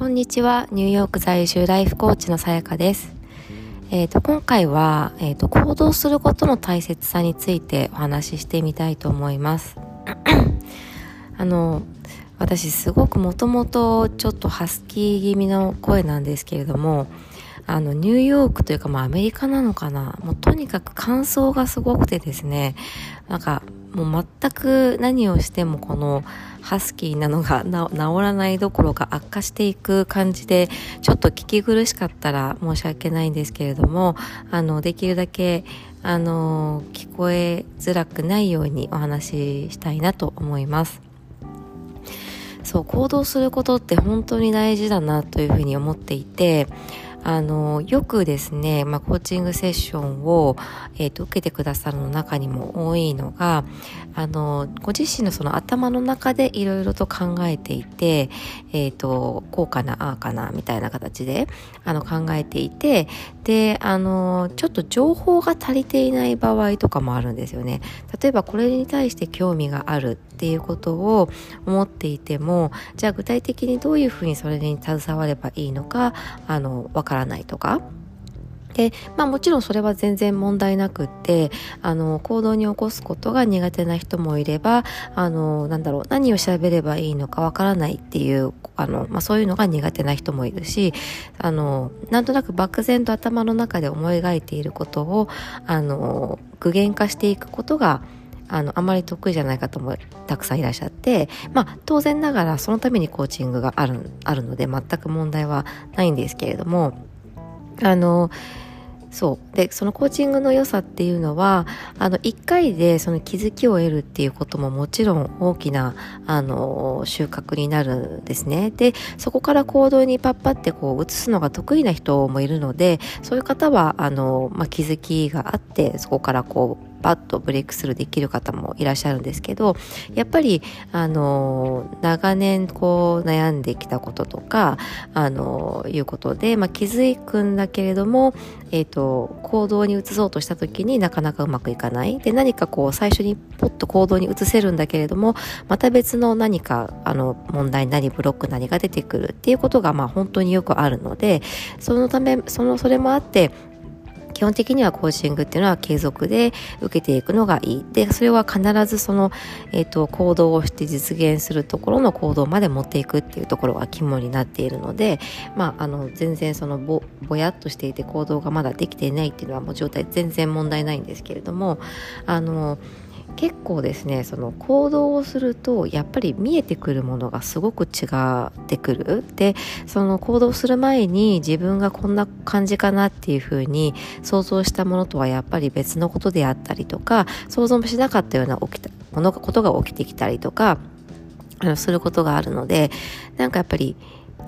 こんにちは。ニューヨーク在住ライフコーチのさやかです。えっ、ー、と、今回は、えっ、ー、と、行動することの大切さについてお話ししてみたいと思います。あの、私すごくもともとちょっとハスキー気味の声なんですけれども、あの、ニューヨークというか、まあ、アメリカなのかな。もうとにかく乾燥がすごくてですね、なんか、もう全く何をしてもこのハスキーなのが治らないどころか悪化していく感じでちょっと聞き苦しかったら申し訳ないんですけれどもあのできるだけあの聞こえづらくないようにお話ししたいなと思います。そう行動することって本当に大事だなというふうに思っていてあのよくですね、まあ、コーチングセッションを、えーと、受けてくださるの中にも多いのがあのご自身のその頭の中でいろいろと考えていて、えーと、こうかなああかなみたいな形であの考えていてであのちょっと情報が足りていない場合とかもあるんですよね。例えばこれに対して興味があるっていうことを思っていてもじゃあ具体的にどういうふうにそれに携わればいいのかあのわからないとかで、まあもちろんそれは全然問題なくって、あの、行動に起こすことが苦手な人もいれば、あの、なんだろう、何を喋ればいいのかわからないっていう、あの、まあそういうのが苦手な人もいるし、あの、なんとなく漠然と頭の中で思い描いていることを、あの、具現化していくことが、あの、あまり得意じゃない方もたくさんいらっしゃって、まあ、当然ながらそのためにコーチングがある、あるので全く問題はないんですけれども、あの、そう。でそのコーチングの良さっていうのはあの1回でその気づきを得るっていうことももちろん大きなあの収穫になるんですね。でそこから行動にパッパってこう移すのが得意な人もいるのでそういう方はあの、まあ、気づきがあってそこからこうパッとブレイクスルーできる方もいらっしゃるんですけどやっぱりあの長年こう悩んできたこととかあのいうことで、まあ、気づくんだけれども、えーと、行動に移そうとした時になかなかうまくいかない。で何かこう最初にポッと行動に移せるんだけれどもまた別の何かあの問題なりブロックなりが出てくるっていうことがまあ本当によくあるのでそのためそのそれもあって基本的にはコーチングっていうのは継続で受けていくのがいい。で、それは必ずその、えっ、ー、と、行動をして実現するところの行動まで持っていくっていうところが肝になっているので、まあ、あの、全然そのぼ、ぼやっとしていて行動がまだできていないっていうのはもう状態全然問題ないんですけれども、あの、結構ですねその行動をするとやっぱり見えてくるものがすごく違ってくる。でその行動する前に自分がこんな感じかなっていうふうに想像したものとはやっぱり別のことであったりとか想像もしなかったような起きたものことが起きてきたりとかあのすることがあるのでなんかやっぱり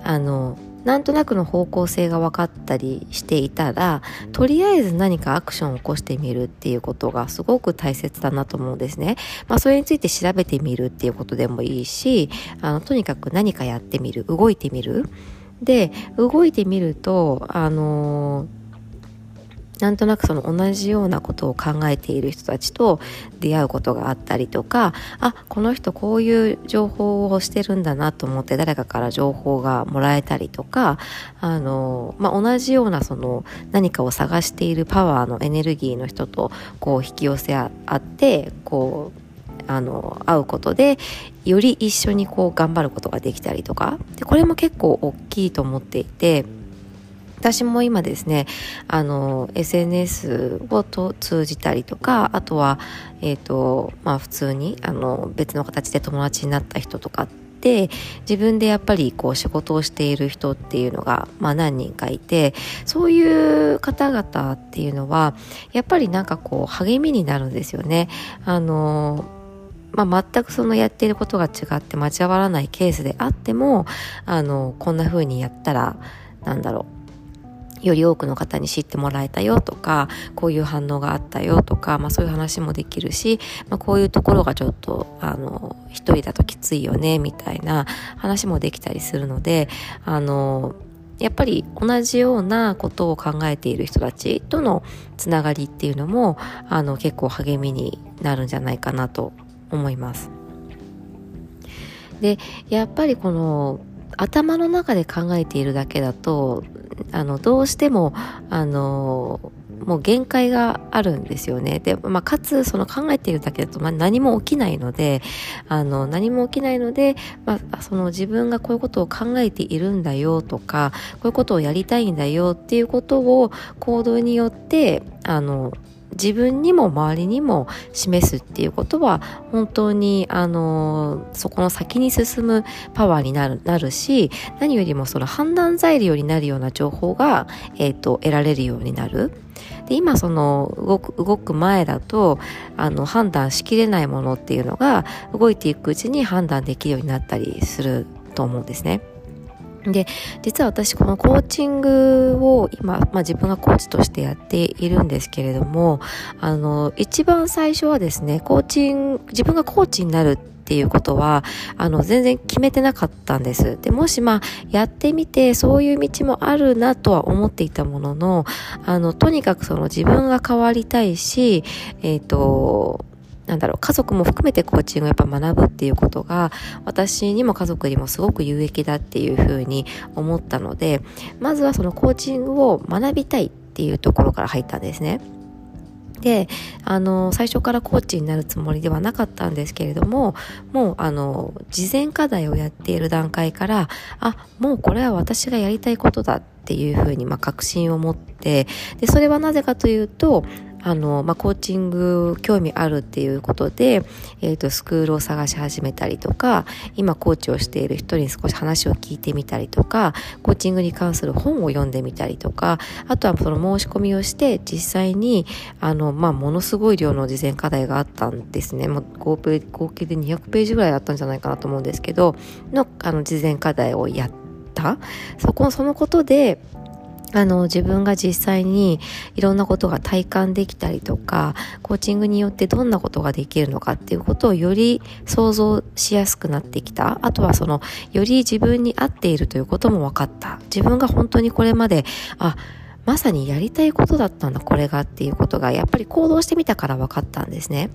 あのなんとなくの方向性が分かったりしていたらとりあえず何かアクションを起こしてみるっていうことがすごく大切だなと思うんですね。まあそれについて調べてみるっていうことでもいいしあのとにかく何かやってみる動いてみる。で動いてみるとあのーなんとなくその同じようなことを考えている人たちと出会うことがあったりとかあこの人こういう情報をしてるんだなと思って誰かから情報がもらえたりとかあの、まあ、同じようなその何かを探しているパワーのエネルギーの人とこう引き寄せ合ってこうあの会うことでより一緒にこう頑張ることができたりとかでこれも結構大きいと思っていて。私も今ですね、あの、SNS をと通じたりとか、あとは、えっ、ー、と、まあ普通に、あの、別の形で友達になった人とかって自分でやっぱりこう仕事をしている人っていうのが、まあ、何人かいてそういう方々っていうのはやっぱりなんかこう励みになるんですよね。あのまあ、全くそのやっていることが違って交わらないケースであってもあのこんな風にやったらなんだろうより多くの方に知ってもらえたよとかこういう反応があったよとか、まあ、そういう話もできるし、まあ、こういうところがちょっとあの一人だときついよねみたいな話もできたりするのであのやっぱり同じようなことを考えている人たちとのつながりっていうのもあの結構励みになるんじゃないかなと思います。でやっぱりこの頭の中で考えているだけだとあのどうしてもあのもう限界があるんですよね。で、まあ、かつ、その考えているだけだと、まあ、何も起きないので、あの、何も起きないので、まあ、その自分がこういうことを考えているんだよとか、こういうことをやりたいんだよっていうことを行動によって、あの、自分にも周りにも示すっていうことは本当にあのそこの先に進むパワーになるなるし何よりもその判断材料になるような情報が、えーと、得られるようになる。で今その動く動く前だとあの判断しきれないものっていうのが動いていくうちに判断できるようになったりすると思うんですね。で実は私このコーチングを今、まあ、自分がコーチとしてやっているんですけれどもあの一番最初はですねコーチン自分がコーチになるっていうことはあの全然決めてなかったんです。でもしまあやってみてそういう道もあるなとは思っていたもののあのとにかくその自分が変わりたいしえっ、ー、となんだろう、家族も含めてコーチングをやっぱ学ぶっていうことが、私にも家族にもすごく有益だっていうふうに思ったので、まずはそのコーチングを学びたいっていうところから入ったんですね。で、あの、最初からコーチになるつもりではなかったんですけれども、もう、あの、事前課題をやっている段階から、あ、もうこれは私がやりたいことだっていうふうに、ま、確信を持って、で、それはなぜかというと、あの、まあ、コーチング興味あるっていうことで、えっ、ー、と、スクールを探し始めたりとか、今コーチをしている人に少し話を聞いてみたりとか、コーチングに関する本を読んでみたりとか、あとはその申し込みをして、実際に、あの、まあ、ものすごい量の事前課題があったんですね。もう合計で200ページぐらいあったんじゃないかなと思うんですけど、の、あの、事前課題をやった。そこ、そのことで、あの、自分が実際にいろんなことが体感できたりとか、コーチングによってどんなことができるのかっていうことをより想像しやすくなってきた。あとはその、より自分に合っているということも分かった。自分が本当にこれまで、あ、まさにやりたいことだったんだ、これがっていうことが、やっぱり行動してみたから分かったんですね。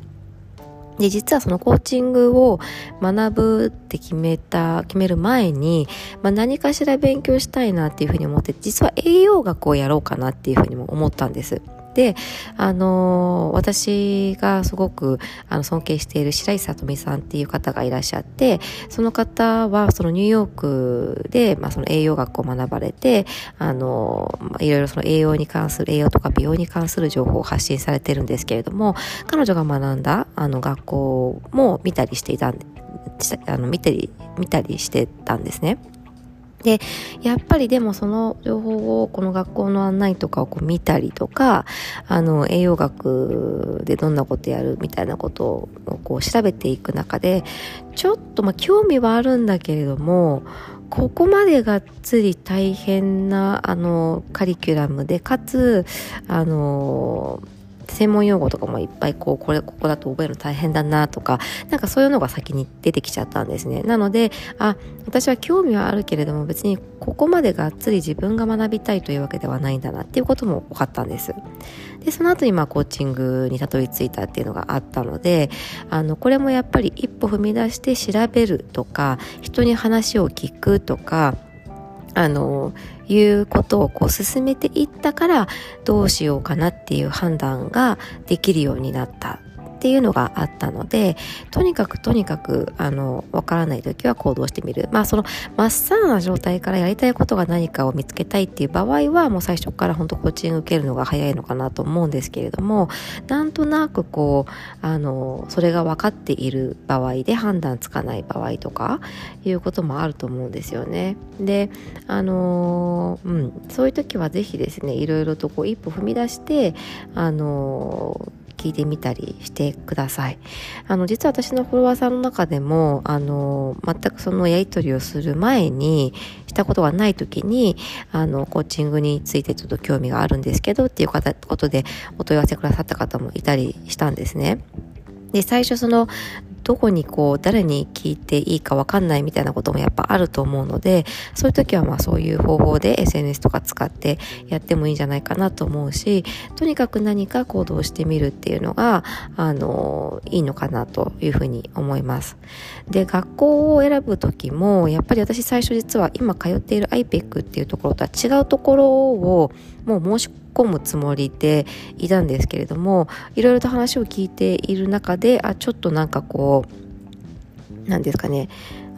で、実はそのコーチングを学ぶって決めた、決める前に、まあ、何かしら勉強したいなっていうふうに思って、実は栄養学をやろうかなっていうふうにも思ったんです。で、あのー、私がすごくあの尊敬している白石里美さんっていう方がいらっしゃって、その方はそのニューヨークで、まあ、その栄養学を学ばれて、あのー、まあ、いろいろその栄養に関する、栄養とか美容に関する情報を発信されてるんですけれども、彼女が学んだあの学校も見たりしていたんで、あの見たり、見たりしてたんですね。で、やっぱりでもその情報をこの学校の案内とかをこう見たりとか、あの、栄養学でどんなことやるみたいなことをこう調べていく中で、ちょっとまあ興味はあるんだけれども、ここまでがっつり大変なあのカリキュラムで、かつ、あの、専門用語とかもいっぱいこう、これ、ここだと覚えるの大変だなとか、なんかそういうのが先に出てきちゃったんですね。なので、あ、私は興味はあるけれども別にここまでがっつり自分が学びたいというわけではないんだなっていうことも分かったんです。で、その後にまあコーチングにたどり着いたっていうのがあったので、あの、これもやっぱり一歩踏み出して調べるとか、人に話を聞くとか、あの、いうことをこう進めていったからどうしようかなっていう判断ができるようになった。っていうのがあったので、とにかくとにかく、あの、わからない時は行動してみる。まあ、その、まっさらな状態からやりたいことが何かを見つけたいっていう場合は、もう最初から本当コーチング受けるのが早いのかなと思うんですけれども、なんとなくこう、あの、それが分かっている場合で判断つかない場合とか、いうこともあると思うんですよね。で、あの、うん、そういう時はぜひですね、いろいろとこう一歩踏み出して、あの、聞いてみたりしてください。あの、実は私のフォロワーさんの中でも、あの、全くそのやり取りをする前に、したことがない時に、あの、コーチングについてちょっと興味があるんですけどっていうことでお問い合わせくださった方もいたりしたんですね。で、最初その、どこにこう誰に聞いていいかわかんないみたいなこともやっぱあると思うのでそういう時はまあそういう方法で SNS とか使ってやってもいいんじゃないかなと思うしとにかく何か行動してみるっていうのがあのいいのかなというふうに思います。で学校を選ぶ時もやっぱり私最初実は今通っている IPEC っていうところとは違うところをもう申し込むつもりでいたんですけれどもいろいろと話を聞いている中であちょっとなんかこう何ですかね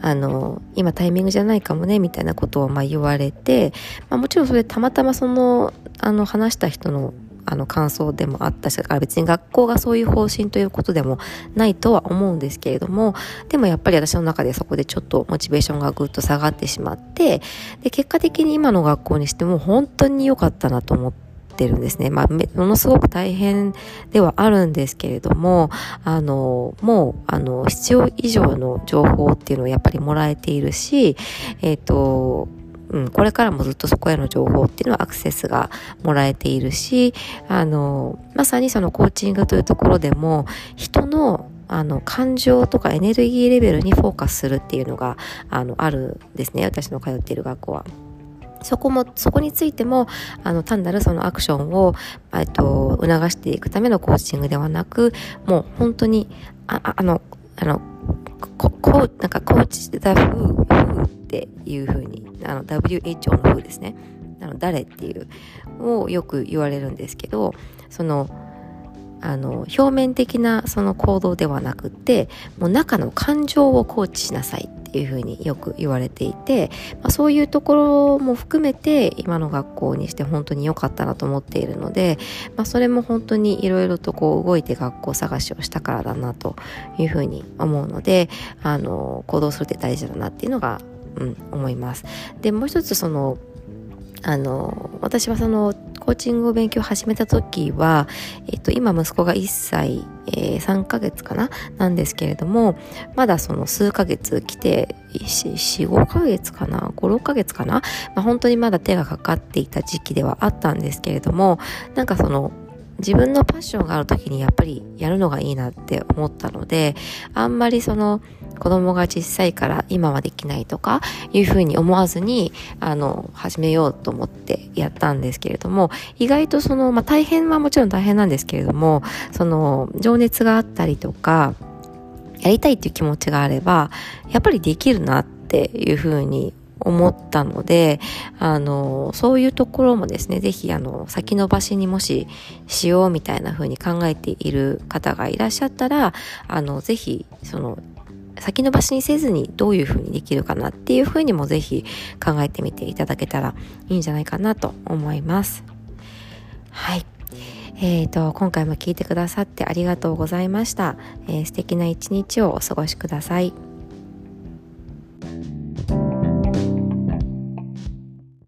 あの今タイミングじゃないかもねみたいなことをま言われて、まあ、もちろんそれたまたまそのあの話した人のあの感想でもあったしだから別に学校がそういう方針ということでもないとは思うんですけれどもでもやっぱり私の中でそこでちょっとモチベーションがぐっと下がってしまってで結果的に今の学校にしても本当に良かったなと思って。てるんですね。まあ、ものすごく大変ではあるんですけれども、あの、もう、あの、必要以上の情報っていうのをやっぱりもらえているし、えっ、ー、と、うん、これからもずっとそこへの情報っていうのはアクセスがもらえているし、あの、まさにそのコーチングというところでも、人のあの、感情とかエネルギーレベルにフォーカスするっていうのが、あの、あるんですね。私の通っている学校は。そこも、そこについても、あの、単なるそのアクションを、えっと、促していくためのコーチングではなく、もう本当に、あ、あの、あの、こ、こう、なんかコーチだ風、風っていう風に、あの、WHO の風ですね。あの、誰っていう、をよく言われるんですけど、その、あの表面的なその行動ではなくってもう中の感情をコーチしなさいていうふうによく言われていて、まあ、そういうところも含めて今の学校にして本当に良かったなと思っているので、まあ、それも本当にいろいろとこう動いて学校探しをしたからだなというふうに思うのであの行動するって大事だなっていうのが、うん、思います。でもう一つそのあの私はそのコーチングを勉強始めた時は、えっと、今息子が1歳、えー、3ヶ月かな？なんですけれども、まだその数ヶ月来て、4、5ヶ月かな ?5、6ヶ月かな、まあ、本当にまだ手がかかっていた時期ではあったんですけれども、なんかその、自分のパッションがある時にやっぱりやるのがいいなって思ったので、あんまりその子供が小さいから今はできないとかいうふうに思わずに、あの、始めようと思ってやったんですけれども、意外とその、まあ、大変はもちろん大変なんですけれども、その、情熱があったりとか、やりたいっていう気持ちがあれば、やっぱりできるなっていうふうに思ったので、あの、そういうところもですね、ぜひ、あの、先延ばしにもししようみたいな風に考えている方がいらっしゃったら、あの、ぜひ、その、先延ばしにせずにどういう風にできるかなっていう風にもぜひ考えてみていただけたらいいんじゃないかなと思います。はい。えーと、今回も聞いてくださってありがとうございました。えー、素敵な一日をお過ごしください。